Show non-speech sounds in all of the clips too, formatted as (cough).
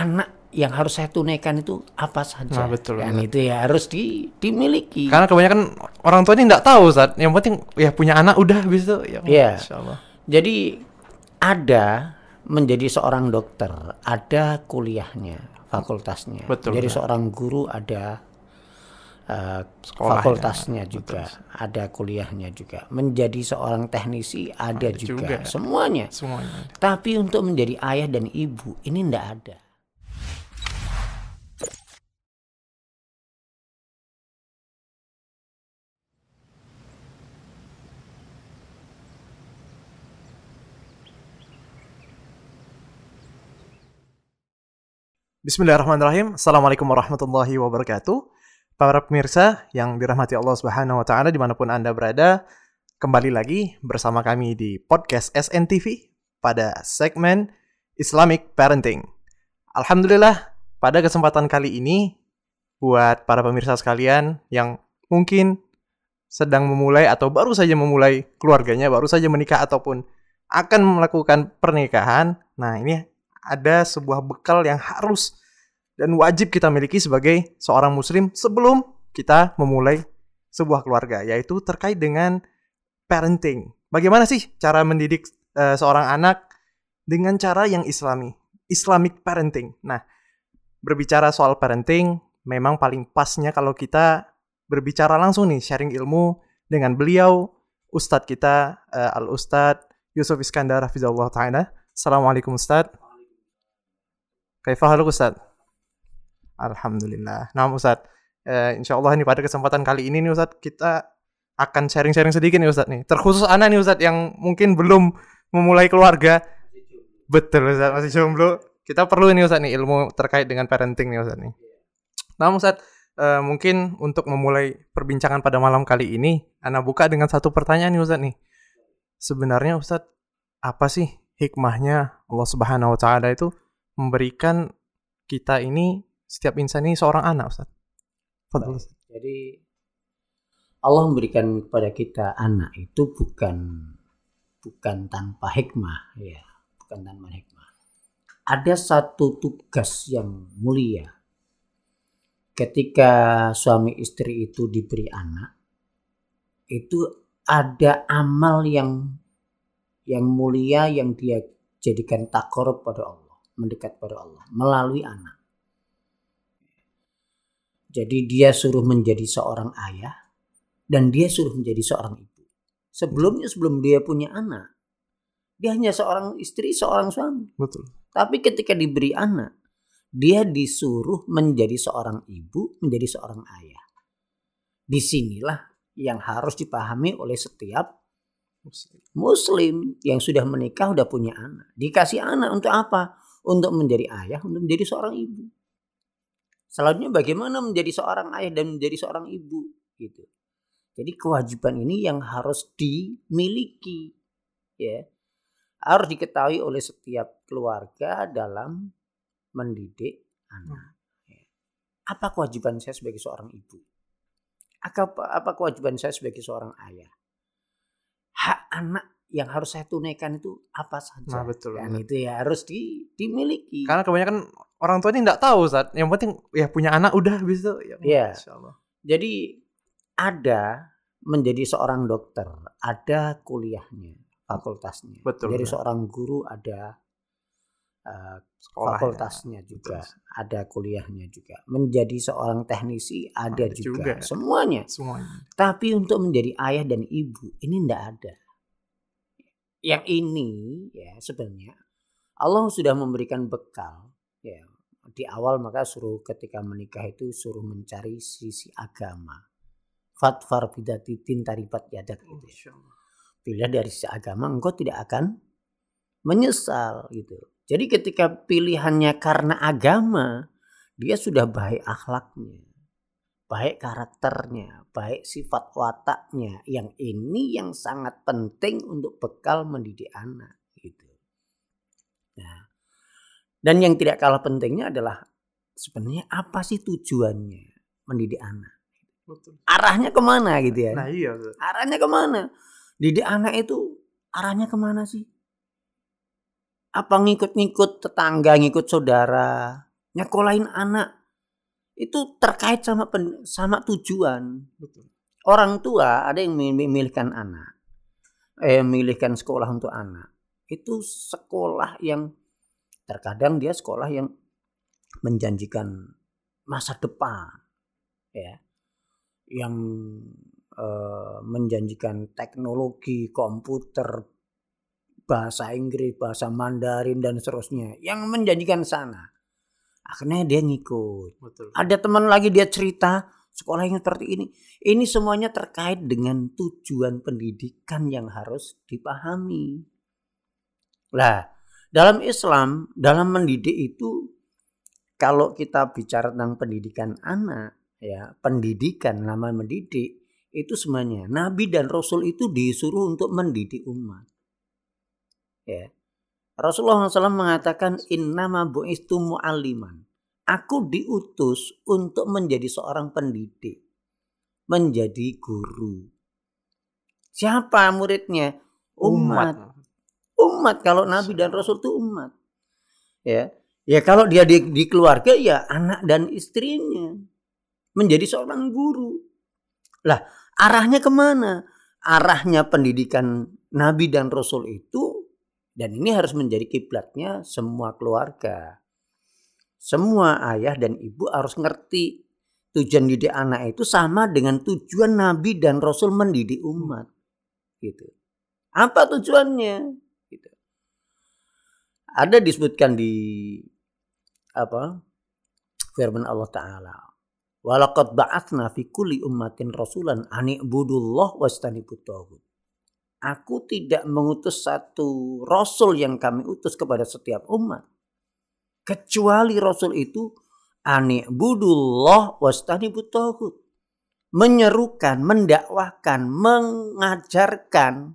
anak yang harus saya tunaikan itu apa saja. Nah, betul, Dan betul. itu ya harus di, dimiliki. Karena kebanyakan orang tua ini nggak tahu saat yang penting ya punya anak udah bisa ya. Iya. Masya Allah. Jadi ada menjadi seorang dokter, ada kuliahnya, fakultasnya. Betul, Jadi betul. seorang guru ada uh, Sekolahnya, fakultasnya juga, ada kuliahnya juga. Menjadi seorang teknisi ada, juga. juga. semuanya. Semuanya. Tapi untuk menjadi ayah dan ibu ini ndak ada. Bismillahirrahmanirrahim. Assalamualaikum warahmatullahi wabarakatuh. Para pemirsa yang dirahmati Allah Subhanahu wa taala di mana pun Anda berada, kembali lagi bersama kami di podcast SNTV pada segmen Islamic Parenting. Alhamdulillah, pada kesempatan kali ini buat para pemirsa sekalian yang mungkin sedang memulai atau baru saja memulai keluarganya, baru saja menikah ataupun akan melakukan pernikahan. Nah, ini ada sebuah bekal yang harus dan wajib kita miliki sebagai seorang muslim sebelum kita memulai sebuah keluarga, yaitu terkait dengan parenting. Bagaimana sih cara mendidik eh, seorang anak dengan cara yang islami, Islamic parenting. Nah, berbicara soal parenting, memang paling pasnya kalau kita berbicara langsung nih, sharing ilmu dengan beliau, Ustadz kita, eh, Al-Ustadz Yusuf Iskandar Hafizullah Ta'ala. Assalamualaikum Ustadz. Kaifah Ustaz? Alhamdulillah. Nah Ustaz, eh, insya Allah nih pada kesempatan kali ini nih Ustaz, kita akan sharing-sharing sedikit nih Ustaz nih. Terkhusus anak nih Ustaz yang mungkin belum memulai keluarga. Betul Ustaz, masih jomblo. Kita perlu nih Ustaz nih ilmu terkait dengan parenting nih Ustaz nih. Nah Ustaz, eh, mungkin untuk memulai perbincangan pada malam kali ini, Ana buka dengan satu pertanyaan nih Ustaz nih. Sebenarnya Ustaz, apa sih hikmahnya Allah Subhanahu wa taala itu memberikan kita ini setiap insan ini seorang anak Ustaz. Ustaz. Jadi Allah memberikan kepada kita anak itu bukan bukan tanpa hikmah ya, bukan tanpa hikmah. Ada satu tugas yang mulia. Ketika suami istri itu diberi anak, itu ada amal yang yang mulia yang dia jadikan takorup pada Allah, mendekat pada Allah melalui anak. Jadi dia suruh menjadi seorang ayah dan dia suruh menjadi seorang ibu. Sebelumnya sebelum dia punya anak, dia hanya seorang istri, seorang suami. Betul. Tapi ketika diberi anak, dia disuruh menjadi seorang ibu, menjadi seorang ayah. Di sinilah yang harus dipahami oleh setiap muslim yang sudah menikah, sudah punya anak. Dikasih anak untuk apa? Untuk menjadi ayah, untuk menjadi seorang ibu. Selanjutnya bagaimana menjadi seorang ayah dan menjadi seorang ibu gitu. Jadi kewajiban ini yang harus dimiliki ya. Harus diketahui oleh setiap keluarga dalam mendidik anak. Ya. Apa kewajiban saya sebagai seorang ibu? Apa, apa kewajiban saya sebagai seorang ayah? Hak anak yang harus saya tunaikan itu apa saja? Nah, betul, Dan betul. itu ya harus di, dimiliki. Karena kebanyakan orang tua ini nggak tahu Ustaz. Yang penting ya punya anak udah bisa ya. Iya. Masya Allah. Jadi ada menjadi seorang dokter, ada kuliahnya, fakultasnya. Betul, Jadi betul. seorang guru ada uh, Sekolahnya. fakultasnya juga, Betul. ada kuliahnya juga. Menjadi seorang teknisi ada, Ada juga. juga. semuanya. Semuanya. Tapi untuk menjadi ayah dan ibu ini ndak ada. Yang ini ya sebenarnya Allah sudah memberikan bekal ya di awal maka suruh ketika menikah itu suruh mencari sisi agama. Fatfar bidatitin taribat yadak gitu. ya. Bila dari sisi agama engkau tidak akan menyesal gitu. Jadi ketika pilihannya karena agama, dia sudah baik akhlaknya, baik karakternya, baik sifat wataknya. Yang ini yang sangat penting untuk bekal mendidik anak gitu. Nah, dan yang tidak kalah pentingnya adalah sebenarnya apa sih tujuannya mendidik anak? Betul. Arahnya ke mana gitu ya? Nah iya arahnya ke mana? Didik anak itu arahnya ke mana sih? Apa ngikut-ngikut tetangga, ngikut saudara, nyekolahin anak itu terkait sama pen, sama tujuan. Betul. Orang tua ada yang memilihkan anak, eh memilihkan sekolah untuk anak. Itu sekolah yang terkadang dia sekolah yang menjanjikan masa depan, ya, yang eh, menjanjikan teknologi komputer, bahasa Inggris, bahasa Mandarin dan seterusnya, yang menjanjikan sana akhirnya dia ngikut. Betul. Ada teman lagi dia cerita sekolahnya seperti ini. Ini semuanya terkait dengan tujuan pendidikan yang harus dipahami. Lah, dalam Islam, dalam mendidik itu kalau kita bicara tentang pendidikan anak, ya, pendidikan nama mendidik itu semuanya nabi dan rasul itu disuruh untuk mendidik umat. Ya. Rasulullah SAW mengatakan innama bu'istu mu'alliman. Aku diutus untuk menjadi seorang pendidik. Menjadi guru. Siapa muridnya? Umat. Umat, kalau Nabi dan Rasul itu umat. Ya. Ya kalau dia di, di keluarga ya anak dan istrinya. Menjadi seorang guru. Lah arahnya ke mana? Arahnya pendidikan Nabi dan Rasul itu dan ini harus menjadi kiblatnya semua keluarga. Semua ayah dan ibu harus ngerti tujuan didik anak itu sama dengan tujuan Nabi dan Rasul mendidik umat. Gitu. Apa tujuannya? Gitu. Ada disebutkan di apa? Firman Allah Taala. Walaqad ba'atsna fi kulli ummatin rasulan an ibudullah wastanibut Aku tidak mengutus satu rasul yang kami utus kepada setiap umat. Kecuali rasul itu ani budullah wastani butohut. Menyerukan, mendakwahkan, mengajarkan,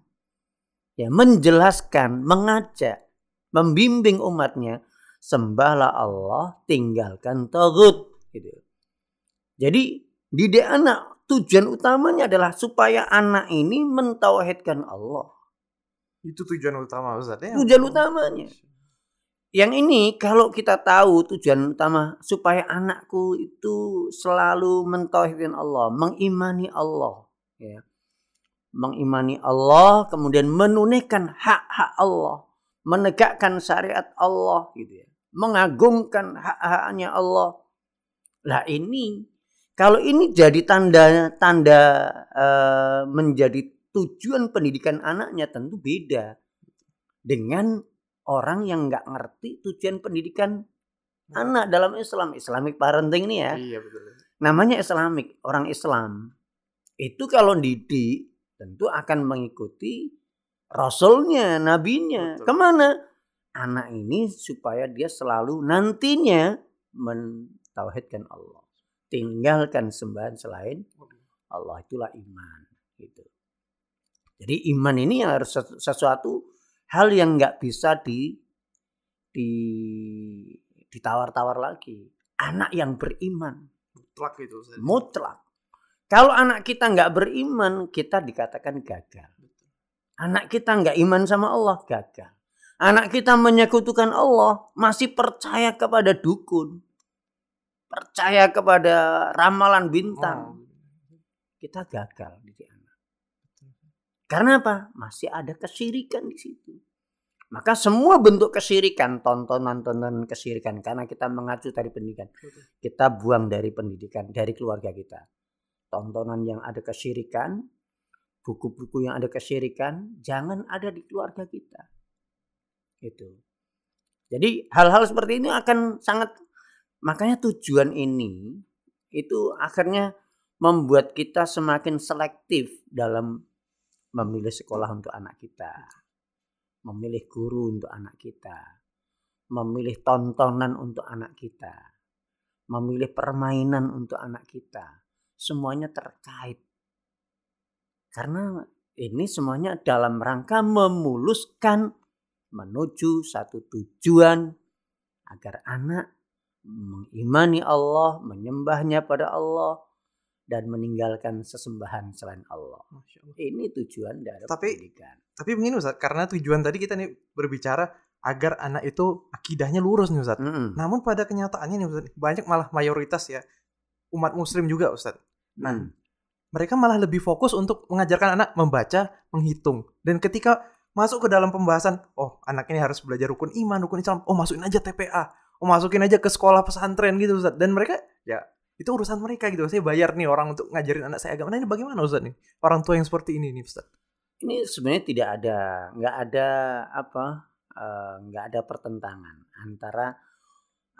ya, menjelaskan, mengajak, membimbing umatnya. Sembahlah Allah, tinggalkan togut. Gitu. Jadi didik anak tujuan utamanya adalah supaya anak ini mentauhidkan Allah. Itu tujuan utama Ustaz ya. Tujuan utamanya. Yang ini kalau kita tahu tujuan utama supaya anakku itu selalu mentauhidkan Allah, mengimani Allah, ya. Mengimani Allah, kemudian menunaikan hak-hak Allah, menegakkan syariat Allah gitu ya. Mengagungkan hak-haknya Allah. Lah ini kalau ini jadi tanda tanda uh, menjadi tujuan pendidikan anaknya tentu beda dengan orang yang nggak ngerti tujuan pendidikan hmm. anak dalam Islam, Islamic parenting ini ya. Iya betul. Namanya Islamic, orang Islam. Itu kalau didik tentu akan mengikuti rasulnya, nabinya. Betul. Ke mana? Anak ini supaya dia selalu nantinya mentauhidkan Allah tinggalkan sembahan selain Allah itulah iman gitu. Jadi iman ini harus sesuatu hal yang nggak bisa di di ditawar-tawar lagi. Anak yang beriman mutlak itu. Mutlak. Kalau anak kita nggak beriman, kita dikatakan gagal. Anak kita nggak iman sama Allah, gagal. Anak kita menyekutukan Allah, masih percaya kepada dukun, percaya kepada ramalan bintang, oh. kita gagal di anak. Karena apa? Masih ada kesirikan di situ. Maka semua bentuk kesirikan, tontonan-tontonan kesirikan, karena kita mengacu dari pendidikan, kita buang dari pendidikan, dari keluarga kita. Tontonan yang ada kesirikan, buku-buku yang ada kesirikan, jangan ada di keluarga kita. Itu. Jadi hal-hal seperti ini akan sangat Makanya tujuan ini itu akhirnya membuat kita semakin selektif dalam memilih sekolah untuk anak kita, memilih guru untuk anak kita, memilih tontonan untuk anak kita, memilih permainan untuk anak kita. Semuanya terkait. Karena ini semuanya dalam rangka memuluskan menuju satu tujuan agar anak mengimani Allah, menyembahnya pada Allah, dan meninggalkan sesembahan selain Allah. Ini tujuan dari tapi, pendidikan. Tapi begini Ustaz, karena tujuan tadi kita nih berbicara agar anak itu akidahnya lurus nih Ustaz. Mm-mm. Namun pada kenyataannya nih Ustaz, banyak malah mayoritas ya umat muslim juga Ustaz. Nah, Mm. mereka malah lebih fokus untuk mengajarkan anak membaca, menghitung. Dan ketika masuk ke dalam pembahasan, oh anak ini harus belajar rukun iman, rukun Islam, oh masukin aja TPA, masukin aja ke sekolah pesantren gitu Ustaz. Dan mereka ya itu urusan mereka gitu. Saya bayar nih orang untuk ngajarin anak saya agama. Nah ini bagaimana Ustaz nih? Orang tua yang seperti ini nih Ustaz. ini sebenarnya tidak ada nggak ada apa eh, nggak ada pertentangan antara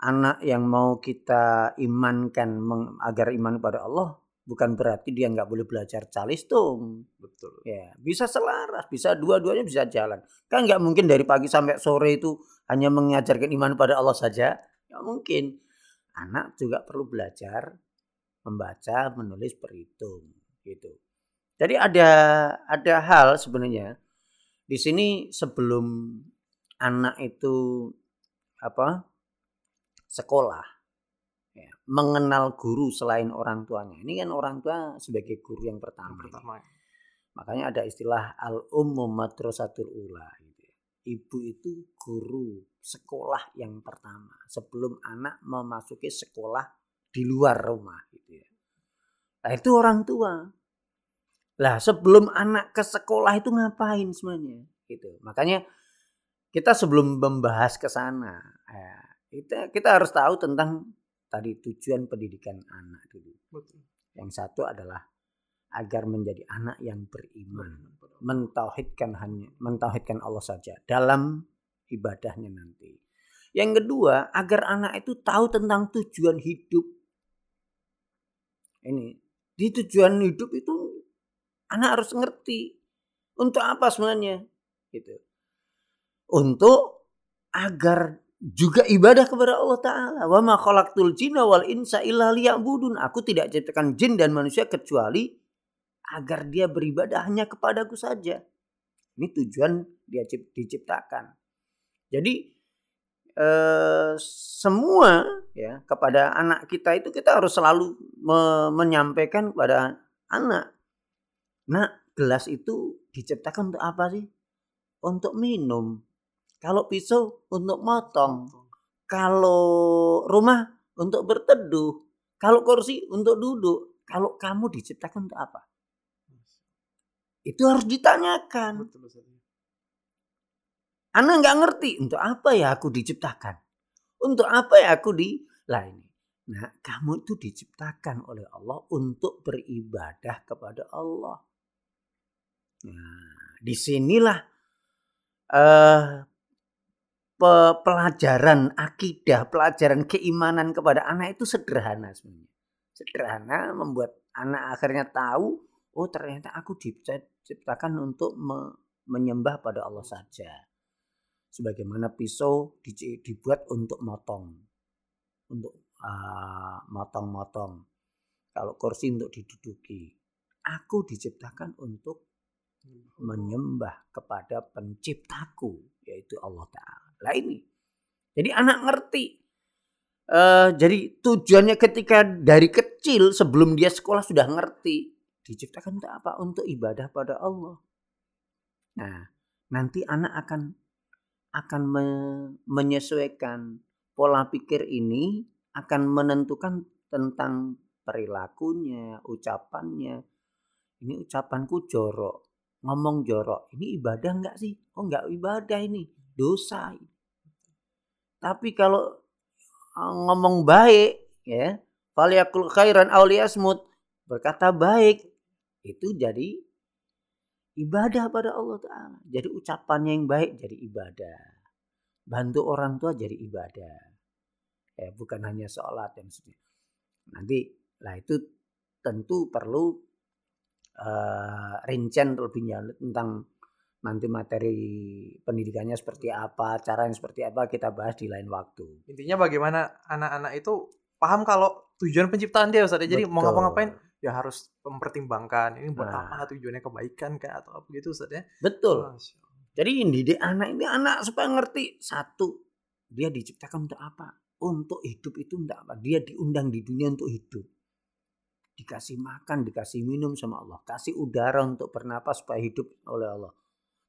anak yang mau kita imankan meng- agar iman pada Allah bukan berarti dia nggak boleh belajar calistung Betul. ya bisa selaras bisa dua-duanya bisa jalan kan nggak mungkin dari pagi sampai sore itu hanya mengajarkan iman pada Allah saja? Nggak mungkin. Anak juga perlu belajar membaca menulis berhitung gitu. Jadi ada ada hal sebenarnya. Di sini sebelum anak itu apa sekolah ya, mengenal guru selain orang tuanya. Ini kan orang tua sebagai guru yang pertama, Yang pertama. makanya ada istilah al umum madrasatul ula ya. Ibu itu guru sekolah yang pertama sebelum anak memasuki sekolah di luar rumah gitu ya. Nah itu orang tua. Lah sebelum anak ke sekolah itu ngapain semuanya gitu. Makanya kita sebelum membahas ke sana ya, kita kita harus tahu tentang tadi tujuan pendidikan anak dulu. Betul. yang satu adalah agar menjadi anak yang beriman mentauhidkan hanya mentauhidkan Allah saja dalam ibadahnya nanti. Yang kedua, agar anak itu tahu tentang tujuan hidup. Ini di tujuan hidup itu anak harus ngerti untuk apa sebenarnya gitu. Untuk agar juga ibadah kepada Allah taala. Wa ma khalaqtul jinna wal insa illa liya'budun. Aku tidak ciptakan jin dan manusia kecuali agar dia beribadah hanya kepadaku saja. Ini tujuan dia cip- diciptakan. Jadi eh, semua ya kepada anak kita itu kita harus selalu me- menyampaikan kepada anak. Nah, gelas itu diciptakan untuk apa sih? Untuk minum. Kalau pisau untuk motong. Kalau rumah untuk berteduh. Kalau kursi untuk duduk. Kalau kamu diciptakan untuk apa? Itu harus ditanyakan. Anak nggak ngerti untuk apa ya aku diciptakan. Untuk apa ya aku di lah ini. Nah, kamu itu diciptakan oleh Allah untuk beribadah kepada Allah. Nah, di sinilah eh pe- pelajaran akidah, pelajaran keimanan kepada anak itu sederhana sebenarnya. Sederhana membuat anak akhirnya tahu, oh ternyata aku diciptakan untuk me- menyembah pada Allah saja. Sebagaimana pisau di- dibuat untuk motong, untuk ah, motong-motong. Kalau kursi untuk diduduki. Aku diciptakan untuk menyembah kepada penciptaku yaitu Allah Ta'ala. Ini. Jadi anak ngerti. Eh, jadi tujuannya ketika dari kecil sebelum dia sekolah sudah ngerti. Diciptakan untuk apa? Untuk ibadah pada Allah. Nah, nanti anak akan akan me- menyesuaikan pola pikir ini akan menentukan tentang perilakunya, ucapannya. Ini ucapanku jorok, ngomong jorok. Ini ibadah enggak sih? Oh enggak ibadah ini, dosa. Tapi kalau uh, ngomong baik, ya, faliyakul khairan auliyasmut, berkata baik, itu jadi ibadah pada Allah Ta'ala. Jadi ucapannya yang baik jadi ibadah. Bantu orang tua jadi ibadah. Ya, bukan hanya sholat dan sebagainya. Nanti lah itu tentu perlu eh, rincian lebih jauh tentang nanti materi pendidikannya seperti apa, cara yang seperti apa kita bahas di lain waktu. Intinya bagaimana anak-anak itu paham kalau tujuan penciptaan dia Ustaz. Jadi mau Betul. ngapa-ngapain ya harus mempertimbangkan ini buat Nah. apa tujuannya kebaikan kayak atau apa gitu Ustaz ya. Betul. Allah. Jadi didik anak ini anak supaya ngerti satu dia diciptakan untuk apa? Untuk hidup itu untuk apa? Dia diundang di dunia untuk hidup. Dikasih makan, dikasih minum sama Allah, kasih udara untuk bernapas supaya hidup oleh Allah.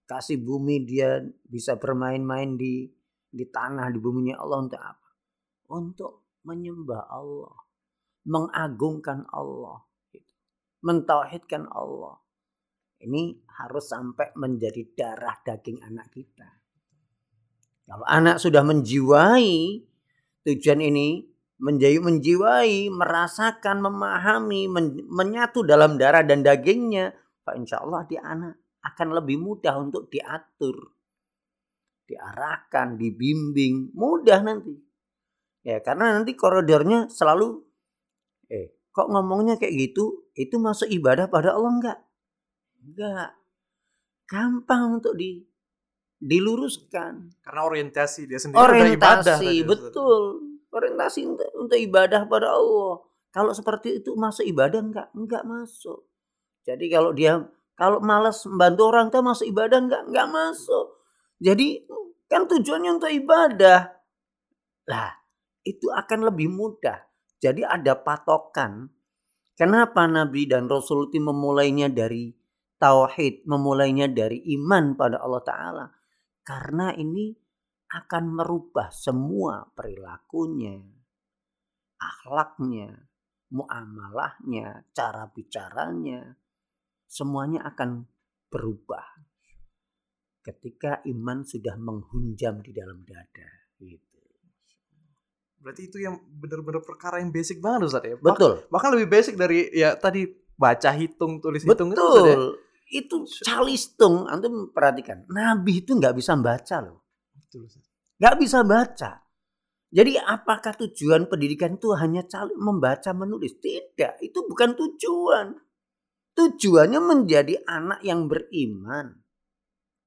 Kasih bumi dia bisa bermain-main di di tanah di buminya Allah untuk apa? Untuk menyembah Allah, mengagungkan Allah. Mentauhidkan Allah. Ini harus sampai menjadi darah daging anak kita. Kalau anak sudah menjiwai tujuan ini, menjadi menjiwai, merasakan, memahami, men, menyatu dalam darah dan dagingnya, Pak insya Allah dia anak akan lebih mudah untuk diatur, diarahkan, dibimbing, mudah nanti. Ya karena nanti koridornya selalu, eh kok ngomongnya kayak gitu, itu masuk ibadah pada Allah enggak? Enggak. Gampang untuk di diluruskan. Karena orientasi dia sendiri orientasi, ibadah. betul. Orientasi untuk, untuk ibadah pada Allah. Kalau seperti itu masuk ibadah enggak? Enggak masuk. Jadi kalau dia kalau malas membantu orang tua masuk ibadah enggak? Enggak masuk. Jadi kan tujuannya untuk ibadah. Lah, itu akan lebih mudah. Jadi ada patokan. Kenapa Nabi dan Rasul itu memulainya dari tauhid, memulainya dari iman pada Allah Ta'ala. Karena ini akan merubah semua perilakunya, akhlaknya, muamalahnya, cara bicaranya. Semuanya akan berubah ketika iman sudah menghunjam di dalam dada. Gitu. Berarti itu yang benar-benar perkara yang basic banget Ustaz ya? Betul. Bahkan lebih basic dari ya tadi baca hitung, tulis hitung Betul. itu. ya? Itu calistung, antum perhatikan. Nabi itu nggak bisa baca loh. Betul. Ustaz. Nggak bisa baca. Jadi apakah tujuan pendidikan itu hanya cali, membaca menulis? Tidak, itu bukan tujuan. Tujuannya menjadi anak yang beriman.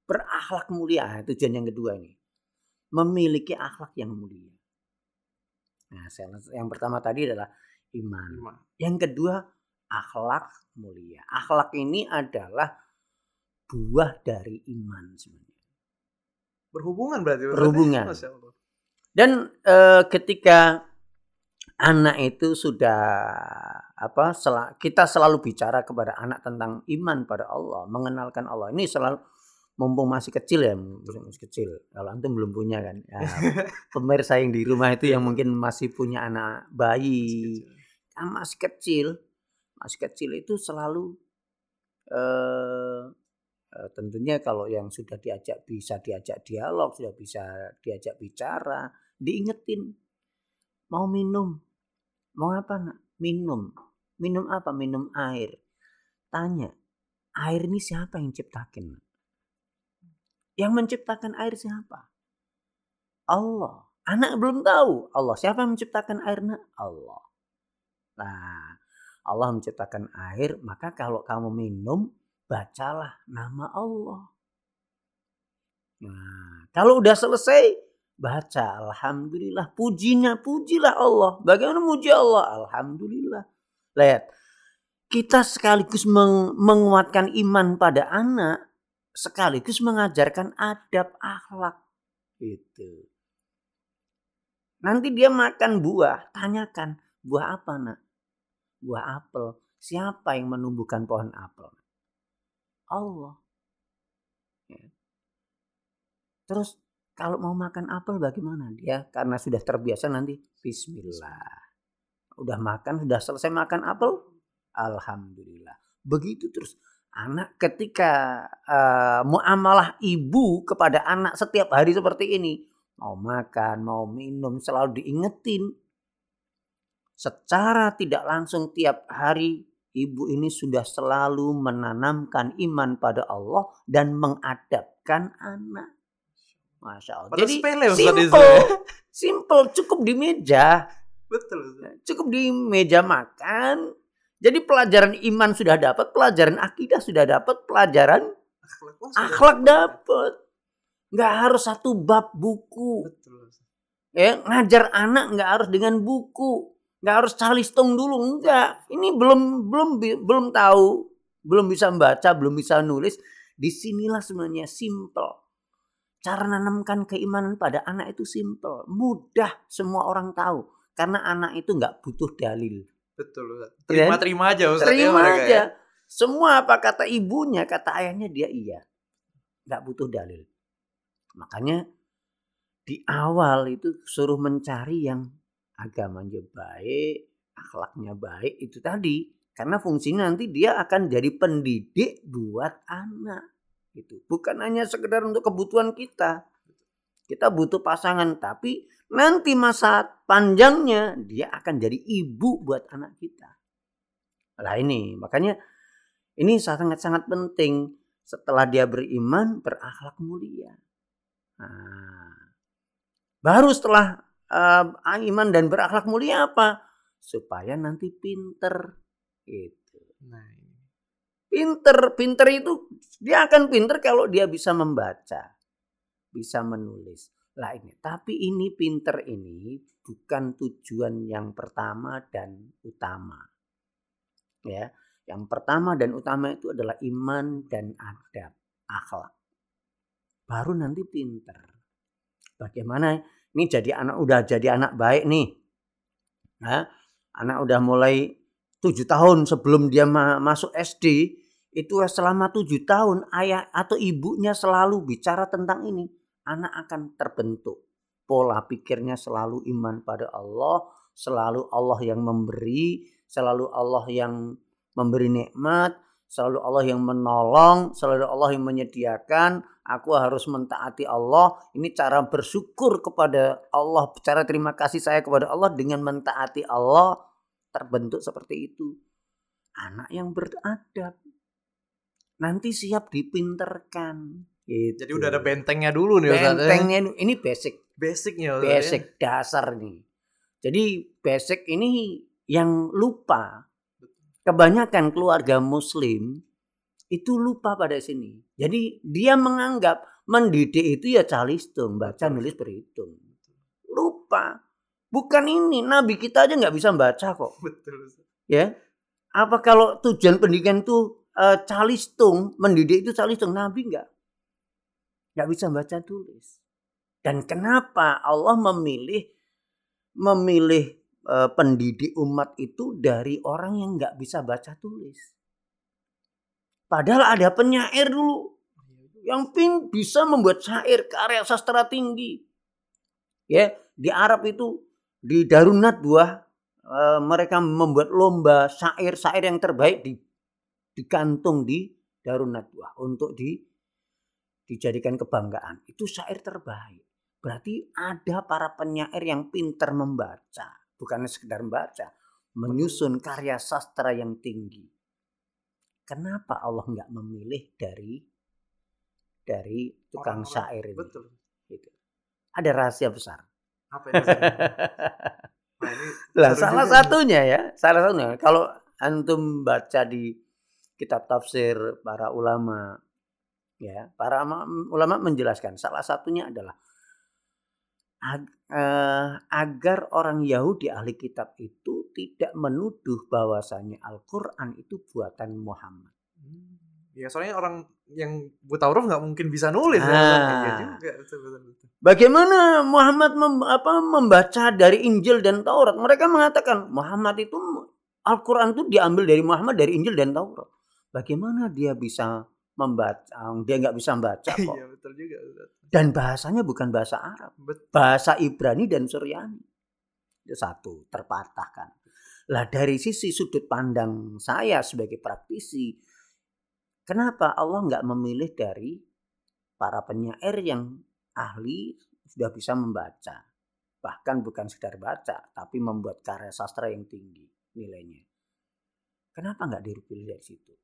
Berakhlak mulia. Tujuan yang kedua ini. Memiliki akhlak yang mulia. Nah, saya- yang pertama tadi adalah iman. Iman. Yang kedua, akhlak mulia. Akhlak ini adalah buah dari iman sebenarnya. Berhubungan berarti. Berhubungan. Dan eh, ketika anak itu sudah apa sel- kita selalu bicara kepada anak tentang iman pada Allah, mengenalkan Allah. Ini selalu mumpung masih kecil ya, masih kecil. Kalau antum belum punya kan. Ya, (laughs) pemirsa yang di rumah itu yang mungkin masih punya anak bayi, yang masih kecil, masih kecil itu selalu eh, eh, tentunya kalau yang sudah diajak bisa diajak dialog, sudah bisa diajak bicara, diingetin mau minum, mau apa nak? Minum, minum apa? Minum air. Tanya, air ini siapa yang ciptakin? Nak? Yang menciptakan air siapa? Allah. Anak belum tahu. Allah. Siapa yang menciptakan air? Allah. Nah, Allah menciptakan air, maka kalau kamu minum, bacalah nama Allah. Nah, kalau udah selesai, baca Alhamdulillah. Pujinya, pujilah Allah. Bagaimana muji Allah? Alhamdulillah. Lihat, kita sekaligus meng- menguatkan iman pada anak, sekaligus mengajarkan adab akhlak. Itu. Nanti dia makan buah, tanyakan, buah apa nak? Buah apel. Siapa yang menumbuhkan pohon apel? Allah. Ya. Terus kalau mau makan apel bagaimana? Dia karena sudah terbiasa nanti Bismillah. Udah makan, sudah selesai makan apel, Alhamdulillah. Begitu terus. Anak ketika uh, muamalah ibu kepada anak setiap hari seperti ini. Mau makan, mau minum, selalu diingetin. Secara tidak langsung tiap hari ibu ini sudah selalu menanamkan iman pada Allah dan mengadapkan anak. Masya Allah. Jadi sepele, simple, simple, cukup di meja, Betul. Cukup di meja makan. Jadi pelajaran iman sudah dapat, pelajaran akidah sudah dapat, pelajaran Akhlak, dapat. Nggak harus satu bab buku. Betul. Ya, ngajar anak nggak harus dengan buku, nggak harus calistung dulu, enggak. Ini belum belum belum tahu, belum bisa membaca, belum bisa nulis. Di sinilah sebenarnya simple. Cara nanamkan keimanan pada anak itu simple, mudah semua orang tahu. Karena anak itu nggak butuh dalil. Betul. Ustaz. Iya. Terima-terima aja Ustaz. ya, Terima ya. aja. Semua apa kata ibunya, kata ayahnya dia iya. Nggak butuh dalil. Makanya di awal itu suruh mencari yang agamanya baik, akhlaknya baik itu tadi. Karena fungsinya nanti dia akan jadi pendidik buat anak. Itu bukan hanya sekedar untuk kebutuhan kita. Kita butuh pasangan, tapi nanti masa panjangnya dia akan jadi ibu buat anak kita. Lah ini, makanya ini sangat-sangat penting setelah dia beriman berakhlak mulia. Nah, baru setelah uh, iman dan berakhlak mulia apa? Supaya nanti pinter. Gitu. Nah, pinter, pinter itu dia akan pinter kalau dia bisa membaca bisa menulis. Lah ini, tapi ini pinter ini bukan tujuan yang pertama dan utama. Ya, yang pertama dan utama itu adalah iman dan adab, akhlak. Baru nanti pinter. Bagaimana ini jadi anak udah jadi anak baik nih. Nah, anak udah mulai tujuh tahun sebelum dia masuk SD itu selama tujuh tahun ayah atau ibunya selalu bicara tentang ini anak akan terbentuk. Pola pikirnya selalu iman pada Allah, selalu Allah yang memberi, selalu Allah yang memberi nikmat, selalu Allah yang menolong, selalu Allah yang menyediakan. Aku harus mentaati Allah. Ini cara bersyukur kepada Allah, cara terima kasih saya kepada Allah dengan mentaati Allah terbentuk seperti itu. Anak yang beradab nanti siap dipinterkan. Gitu. Jadi udah ada bentengnya dulu nih Ustaz. Ya? Bentengnya ini basic. Basicnya Ustaz. Basic ya? dasar nih. Jadi basic ini yang lupa. Kebanyakan keluarga muslim itu lupa pada sini. Jadi dia menganggap mendidik itu ya calistung, baca nulis berhitung. Lupa. Bukan ini, nabi kita aja nggak bisa baca kok. Betul. Ya. Apa kalau tujuan pendidikan itu uh, calistung, mendidik itu calistung, nabi nggak nggak bisa baca tulis. Dan kenapa Allah memilih memilih e, pendidik umat itu dari orang yang nggak bisa baca tulis? Padahal ada penyair dulu yang pin bisa membuat syair karya sastra tinggi. Ya, di Arab itu di Darunat buah e, mereka membuat lomba syair-syair yang terbaik di digantung di Darunat buah untuk di dijadikan kebanggaan. Itu syair terbaik. Berarti ada para penyair yang pintar membaca. Bukan sekedar membaca. Menyusun karya sastra yang tinggi. Kenapa Allah nggak memilih dari dari tukang Orang syair ini? Betul. Gitu. Ada rahasia besar. Apa itu? (laughs) nah, ini lah, salah satunya ya, salah satunya kalau antum baca di kitab tafsir para ulama ya para ulama menjelaskan salah satunya adalah eh, agar orang Yahudi ahli kitab itu tidak menuduh bahwasanya Al-Qur'an itu buatan Muhammad. Hmm. Ya soalnya orang yang buta huruf nggak mungkin bisa nulis nah, ya. betul, betul. Bagaimana Muhammad mem, apa, membaca dari Injil dan Taurat? Mereka mengatakan Muhammad itu Al-Quran itu diambil dari Muhammad dari Injil dan Taurat. Bagaimana dia bisa membaca, dia nggak bisa membaca (laughs) kok. Iya betul juga. Dan bahasanya bukan bahasa Arab, betul. bahasa Ibrani dan Suryani. Itu satu terpatahkan. Lah dari sisi sudut pandang saya sebagai praktisi, kenapa Allah nggak memilih dari para penyair yang ahli sudah bisa membaca, bahkan bukan sekedar baca, tapi membuat karya sastra yang tinggi nilainya. Kenapa nggak dipilih dari situ?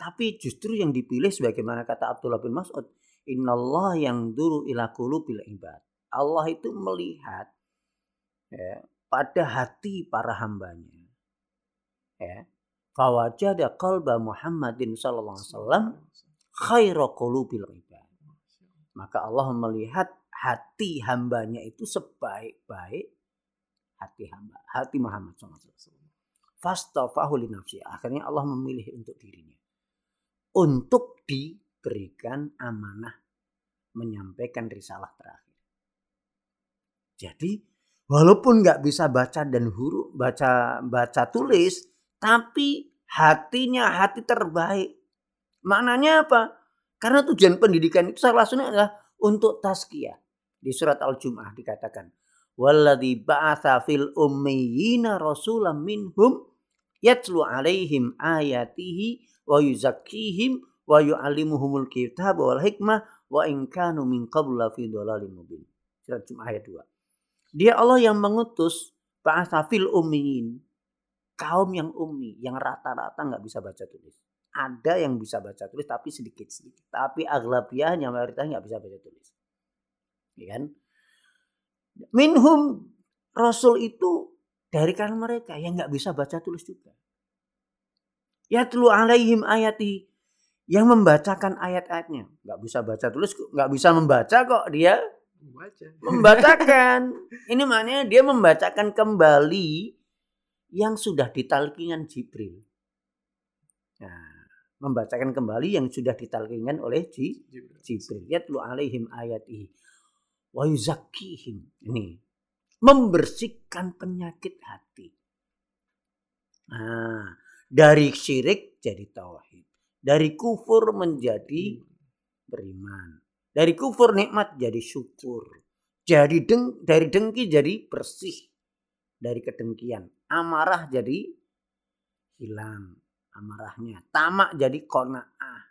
Tapi justru yang dipilih sebagaimana kata Abdullah bin Mas'ud, Innallah yang dulu ila qulubil ibad. Allah itu melihat ya, pada hati para hambanya. Ya. Fawajada qalba Muhammadin sallallahu alaihi wasallam khaira qulubil ibad. Maka Allah melihat hati hambanya itu sebaik-baik hati hamba, hati Muhammad sallallahu alaihi wasallam. Fastafahu li nafsi. Akhirnya Allah memilih untuk dirinya untuk diberikan amanah menyampaikan risalah terakhir. Jadi walaupun nggak bisa baca dan huruf baca baca tulis, tapi hatinya hati terbaik. Maknanya apa? Karena tujuan pendidikan itu salah satunya adalah untuk tazkiyah, Di surat Al-Jum'ah dikatakan, "Walladzi ba'atsa fil ummiyina rasulam minhum yatlu alaihim ayatihi wa yuzakkihim wa yu'allimuhumul kitab wal hikmah wa in kanu min qabla fi dhalalim mubin." Surat Jum'ah ayat 2. Dia Allah yang mengutus ba'atsa fil ummiyin. Kaum yang ummi, yang rata-rata nggak bisa baca tulis. Ada yang bisa baca tulis tapi sedikit-sedikit. Tapi aglabiahnya mayoritas nggak bisa baca tulis. Ya kan? Minhum Rasul itu dari kalangan mereka yang nggak bisa baca tulis juga. Ya telu alaihim ayati yang membacakan ayat-ayatnya. Nggak bisa baca tulis nggak bisa membaca kok dia. Membaca. membacakan. Ini maknanya dia membacakan kembali yang sudah ditalkingan Jibril. Nah, membacakan kembali yang sudah ditalkinkan oleh Ji- Jibril. Yatlu alaihim ayatihi wa yuzakkihim. Ini membersihkan penyakit hati. Nah dari syirik jadi tauhid dari kufur menjadi beriman dari kufur nikmat jadi syukur jadi deng dari dengki jadi bersih dari kedengkian amarah jadi hilang amarahnya tamak jadi kona'ah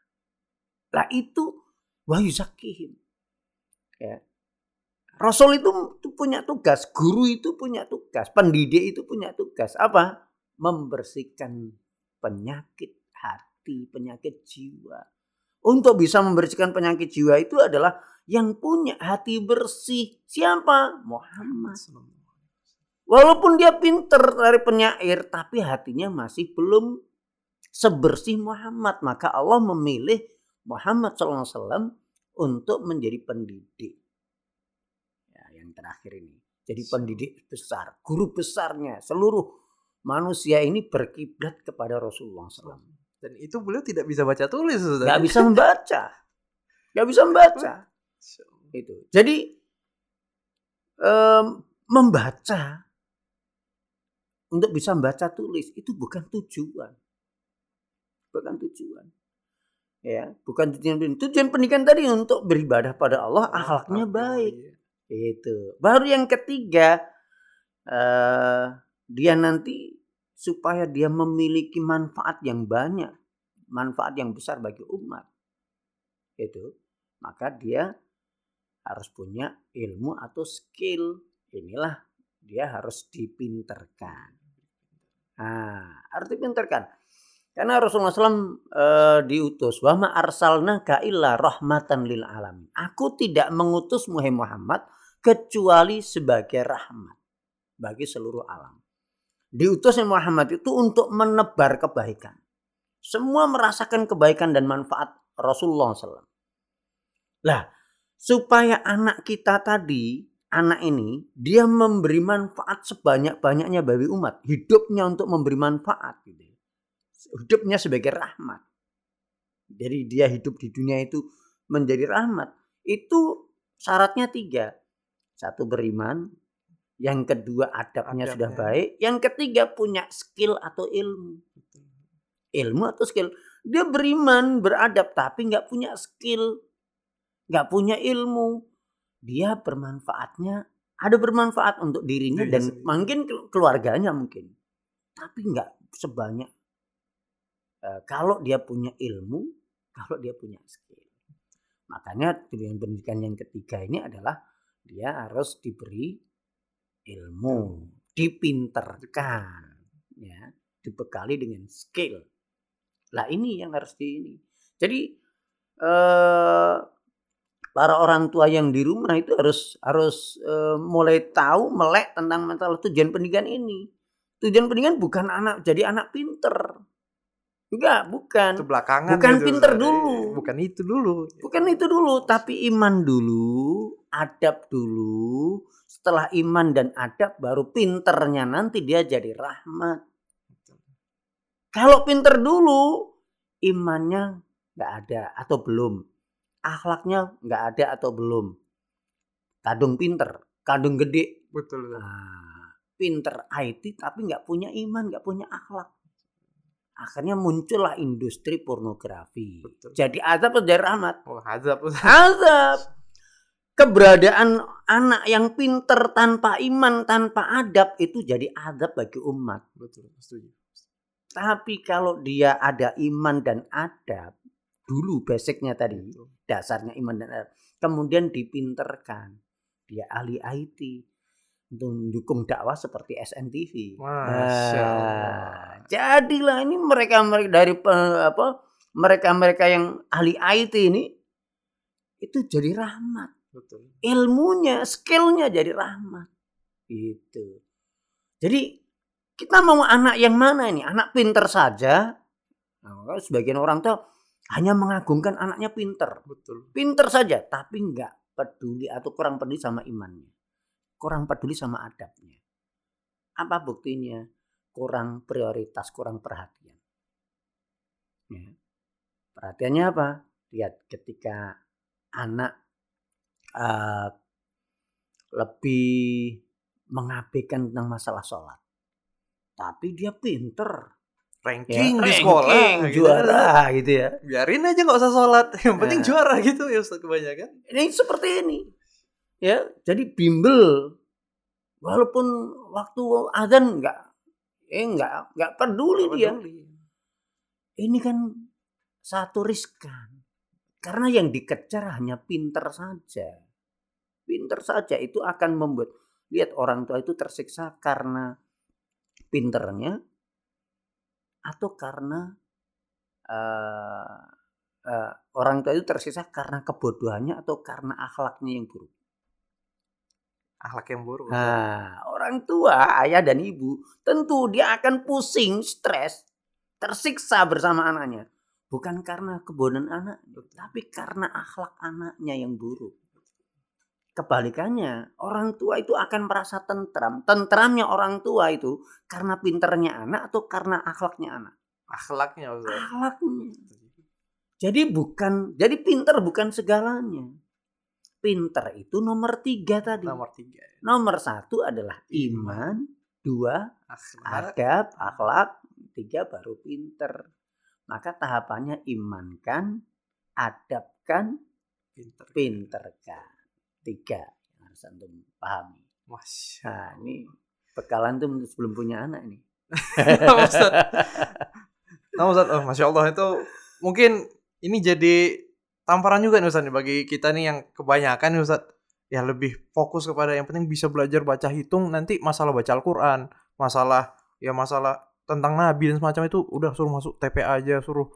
lah itu wa yuzakkihim ya Rasul itu, punya tugas, guru itu punya tugas, pendidik itu punya tugas. Apa? Membersihkan penyakit hati, penyakit jiwa. Untuk bisa membersihkan penyakit jiwa itu adalah yang punya hati bersih. Siapa? Muhammad. Walaupun dia pinter dari penyair, tapi hatinya masih belum sebersih Muhammad. Maka Allah memilih Muhammad SAW untuk menjadi pendidik terakhir ini. Jadi pendidik besar, guru besarnya seluruh manusia ini berkiblat kepada Rasulullah SAW. Dan itu beliau tidak bisa baca tulis. Gak bisa membaca, gak bisa membaca. Itu. Jadi em, membaca untuk bisa membaca tulis itu bukan tujuan, bukan tujuan. Ya, bukan tujuan pendidikan. Tujuan pendidikan tadi untuk beribadah pada Allah, akhlaknya baik. Itu. Baru yang ketiga eh dia nanti supaya dia memiliki manfaat yang banyak, manfaat yang besar bagi umat. Itu. Maka dia harus punya ilmu atau skill. Inilah dia harus dipinterkan. Nah, harus dipinterkan. Karena Rasulullah SAW e, diutus, wa ma arsalnaka illa rahmatan lil alamin. Aku tidak mengutus Muhammad kecuali sebagai rahmat bagi seluruh alam. Diutusnya Muhammad itu untuk menebar kebaikan. Semua merasakan kebaikan dan manfaat Rasulullah SAW. Lah, supaya anak kita tadi, anak ini, dia memberi manfaat sebanyak-banyaknya bagi umat. Hidupnya untuk memberi manfaat. Gitu. Hidupnya sebagai rahmat. Jadi dia hidup di dunia itu menjadi rahmat. Itu syaratnya tiga satu beriman, yang kedua adabnya, Adabnya. sudah baik, yang ketiga punya skill atau ilmu. Ilmu atau skill. Dia beriman, beradab tapi nggak punya skill, nggak punya ilmu. Dia bermanfaatnya ada bermanfaat untuk dirinya Dirinya dan sendiri. mungkin kel- keluarganya mungkin, tapi nggak sebanyak eh, kalau dia punya ilmu, kalau dia punya skill. Makanya tujuan pendidikan yang ketiga ini adalah dia harus diberi ilmu, dipinterkan, ya, dibekali dengan skill. Lah ini yang harus di ini. Jadi eh, para orang tua yang di rumah itu harus harus eh, mulai tahu melek tentang masalah tujuan pendidikan ini. Tujuan pendidikan bukan anak jadi anak pinter. Enggak, bukan. Itu belakangan. Bukan itu, pinter dulu. Bukan itu dulu. Bukan itu dulu, tapi iman dulu, adab dulu. Setelah iman dan adab baru pinternya nanti dia jadi rahmat. Kalau pinter dulu, imannya nggak ada atau belum. Akhlaknya nggak ada atau belum. Kadung pinter, kadung gede. Betul. Nah, pinter IT tapi nggak punya iman, nggak punya akhlak. Akhirnya muncullah industri pornografi. Betul. Jadi azab atau jadi rahmat? Oh. Ustaz. azab. Keberadaan anak yang pinter tanpa iman, tanpa adab itu jadi adab bagi umat. Betul, setuju. Tapi kalau dia ada iman dan adab, dulu basicnya tadi, Betul. dasarnya iman dan adab, kemudian dipinterkan, dia ahli IT, untuk mendukung dakwah seperti SNTV. Masya Allah. Nah, jadilah ini mereka mereka dari apa mereka mereka yang ahli IT ini itu jadi rahmat Betul. ilmunya, skillnya jadi rahmat. Gitu. Jadi kita mau anak yang mana ini? Anak pinter saja. Nah, sebagian orang tuh hanya mengagungkan anaknya pinter. Betul. Pinter saja, tapi nggak peduli atau kurang peduli sama imannya. Kurang peduli sama adabnya. Apa buktinya? Kurang prioritas, kurang perhatian. Ya. Perhatiannya apa? Lihat ketika anak eh, lebih mengabaikan tentang masalah sholat. Tapi dia pinter. Ranking Ya, di sekolah. ranking, gitu. juara gitu ya. Biarin aja nggak usah sholat. Yang penting Nah. juara gitu ya Ustaz kebanyakan. Ini seperti ini. Ya, jadi bimbel. Walaupun waktu azan nggak eh nggak nggak peduli dia. Peduli. Ini kan satu riskan. Karena yang dikejar hanya pinter saja. Pinter saja itu akan membuat lihat orang tua itu tersiksa karena pinternya atau karena eh, eh, orang tua itu tersiksa karena kebodohannya atau karena akhlaknya yang buruk. Akhlak yang buruk. Nah, orang tua, ayah dan ibu, tentu dia akan pusing, stres, tersiksa bersama anaknya. Bukan karena kebodohan anak, tapi karena akhlak anaknya yang buruk. Kebalikannya, orang tua itu akan merasa tentram. Tentramnya orang tua itu karena pinternya anak atau karena akhlaknya anak. Akhlaknya Ustaz. Akhlaknya. Jadi bukan, jadi pinter bukan segalanya. Pinter itu nomor tiga tadi. Nomor tiga. ya. Nomor satu adalah iman, dua Akhlak. adab, akhlak, tiga baru pinter. Maka tahapannya imankan, adabkan, Pinter. pinterkan. Tiga yang harus antum pahami. Masya Nah ini bekalan tuh sebelum punya anak nih. (laughs) Ustaz. Nah Ustaz, oh, Masya Allah itu mungkin ini jadi tamparan juga nih Ustaz nih bagi kita nih yang kebanyakan nih Ustaz ya lebih fokus kepada yang penting bisa belajar baca hitung nanti masalah baca Al-Quran masalah ya masalah tentang Nabi dan semacam itu udah suruh masuk TPA aja suruh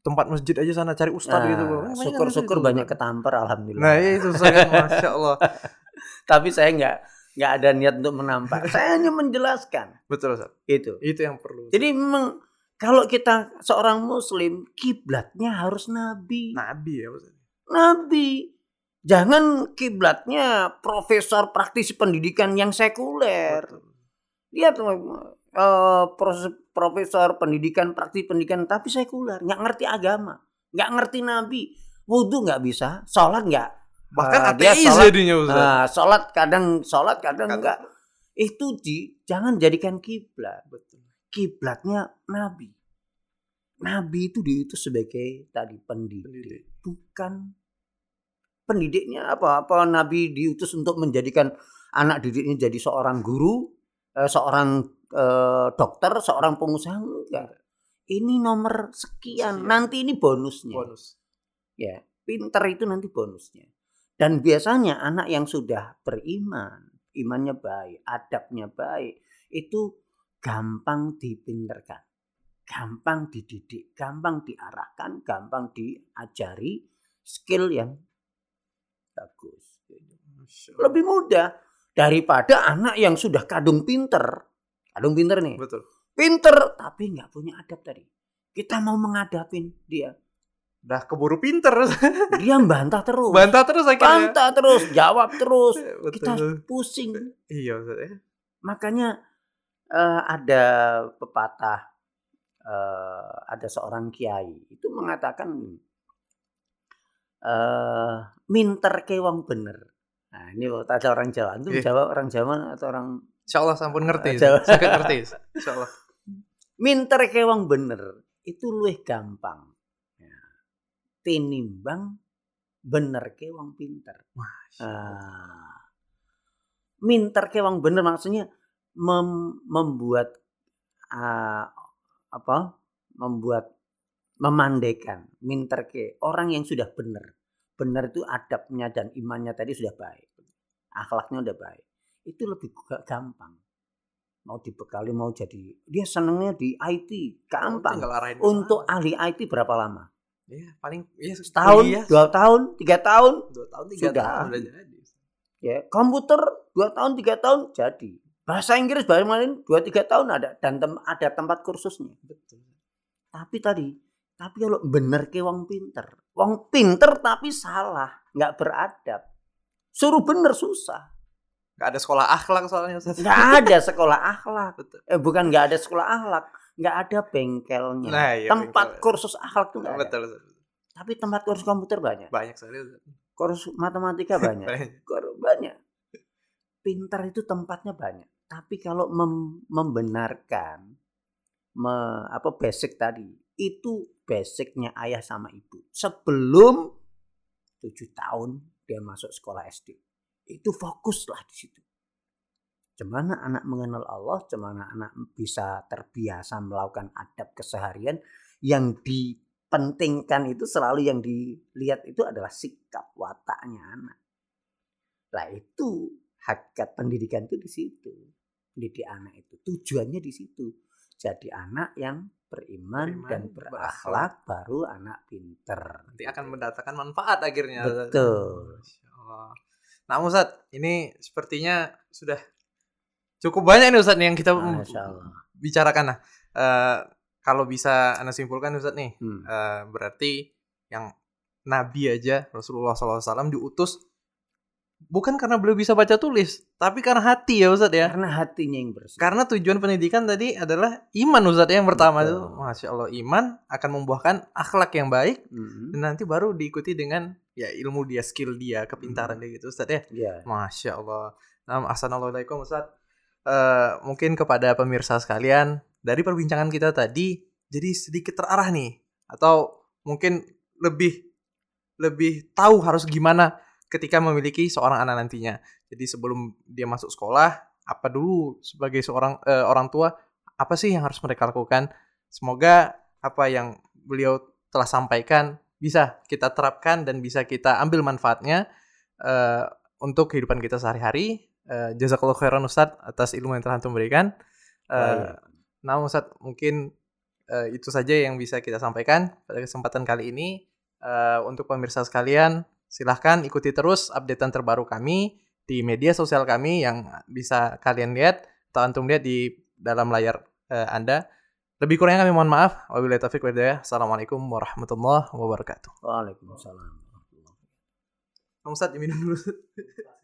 tempat masjid aja sana cari ustadz Nah, gitu Syukur-syukur gitu, banyak Ustaz. ketampar alhamdulillah. Nah itu sangat masya Allah. (laughs) Tapi saya nggak nggak ada niat untuk menampar. (laughs) saya hanya menjelaskan Betul Ustaz. itu. Itu yang perlu. Jadi memang kalau kita seorang muslim kiblatnya harus nabi. Nabi ya Ustaz. Nabi. Jangan kiblatnya profesor praktisi pendidikan yang sekuler. Betul. Lihat eh, proses profesor pendidikan praktisi pendidikan tapi sekuler, nggak ngerti agama, nggak ngerti nabi, wudhu nggak bisa, sholat nggak. Bahkan dia ateis sholat, jadinya Ustaz. Nah, sholat kadang sholat kadang Kadang- enggak. Itu di jangan jadikan kiblat. Betul. Kiblatnya nabi. Nabi itu diutus sebagai tadi pendidik, Pendidik. bukan pendidiknya apa? Apa nabi diutus untuk menjadikan anak didiknya jadi seorang guru, eh, seorang eh, dokter, seorang pengusaha enggak. Ini nomor sekian, Sekian. nanti ini bonusnya. Bonus. Ya, pinter itu nanti bonusnya. Dan biasanya anak yang sudah beriman, imannya baik, adabnya baik, itu gampang dipinterkan. Gampang dididik, gampang diarahkan, gampang diajari skill yang bagus. Lebih mudah daripada anak yang sudah kadung pinter. Kadung pinter nih. Betul. Pinter tapi nggak punya adab tadi. Kita mau mengadapin dia. Udah keburu pinter. (laughs) Dia bantah terus. Bantah terus akhirnya. bantah terus, jawab terus. (laughs) Betul. Kita pusing. Iya ya. Makanya eh, ada pepatah eh, ada seorang kiai itu mengatakan eh minter kewang bener. Nah, ini kalau ada orang Jawa, itu Iya. Jawa orang Jawa atau orang Insya Allah sampun ngerti. Jawa. Saya ngerti. Insya Allah. minter kewang bener itu luwih gampang. Ya. Tinimbang bener kewang pinter. Masya Allah. Ah, minter ke wong bener maksudnya mem- membuat uh, apa membuat memandaikan minter ke orang yang sudah benar benar itu adabnya dan imannya tadi sudah baik akhlaknya udah baik. Itu lebih gampang. Mau dibekali mau jadi dia senengnya di IT gampang. Untuk ahli IT berapa lama? Ya paling ya setahun dua tahun tiga tahun? Dua tahun tiga sudah. tahun udah jadi. Ya komputer dua tahun tiga tahun jadi. Bahasa Inggris baru main dua tiga tahun ada dan tem ada tempat kursusnya. Betul. Tapi tadi tapi kalau bener ke wong pinter. Wong pinter tapi salah nggak beradab suruh bener susah. Nggak ada sekolah akhlak soalnya nggak ada sekolah akhlak. Betul. eh bukan nggak ada sekolah akhlak nggak ada bengkelnya. Nah, iya, tempat bengkel. kursus akhlak tuh nggak ada. Betul. tapi tempat kursus komputer banyak. Banyak sekali kursus matematika (laughs) banyak. Banyak. banyak. Pinter itu tempatnya banyak. Tapi kalau mem membenarkan me, apa basic tadi itu basicnya ayah sama ibu. Sebelum tujuh tahun dia masuk sekolah SD itu fokuslah di situ Gimana anak mengenal Allah, gimana anak bisa terbiasa melakukan adab keseharian yang dipentingkan itu selalu yang dilihat itu adalah sikap wataknya anak. Lah itu hakikat pendidikan itu di situ mendidik anak itu. Tujuannya di situ. Jadi anak yang beriman, beriman dan berakhlak, baru anak pinter. Nanti akan mendatangkan manfaat akhirnya. Betul. Nah Ustaz, ini sepertinya sudah cukup banyak nih Ustaz yang kita bicarakan. Nah, uh, kalau bisa Anda simpulkan Ustaz nih, hmm. uh, berarti yang Nabi aja Rasulullah SAW diutus bukan karena beliau bisa baca tulis, tapi karena hati ya Ustadz ya. Karena hatinya yang bersih. Karena tujuan pendidikan tadi adalah iman Ustadz ya, yang pertama itu. Masya Allah iman akan membuahkan akhlak yang baik mm-hmm. dan nanti baru diikuti dengan ya ilmu dia, skill dia, kepintaran mm-hmm. dia gitu Ustadz ya. Yeah. Masya Allah. Nah, assalamualaikum Ustadz. Uh, mungkin kepada pemirsa sekalian dari perbincangan kita tadi jadi sedikit terarah nih atau mungkin lebih lebih tahu harus gimana ketika memiliki seorang anak nantinya. Jadi sebelum dia masuk sekolah, apa dulu sebagai seorang uh, orang tua apa sih yang harus mereka lakukan? Semoga apa yang beliau telah sampaikan bisa kita terapkan dan bisa kita ambil manfaatnya uh, untuk kehidupan kita sehari-hari. Uh, Jazakallah khairan Ustadz atas ilmu yang telah antum berikan. Uh, nah Ustadz mungkin uh, itu saja yang bisa kita sampaikan pada kesempatan kali ini. Uh, untuk pemirsa sekalian, Silahkan ikuti terus updatean terbaru kami di media sosial kami yang bisa kalian lihat atau antum lihat di dalam layar uh, Anda. Lebih kurangnya kami mohon maaf. Wabillahi taufiq wa Assalamualaikum warahmatullahi wabarakatuh. Waalaikumsalam. Ustaz, minum dulu. (laughs)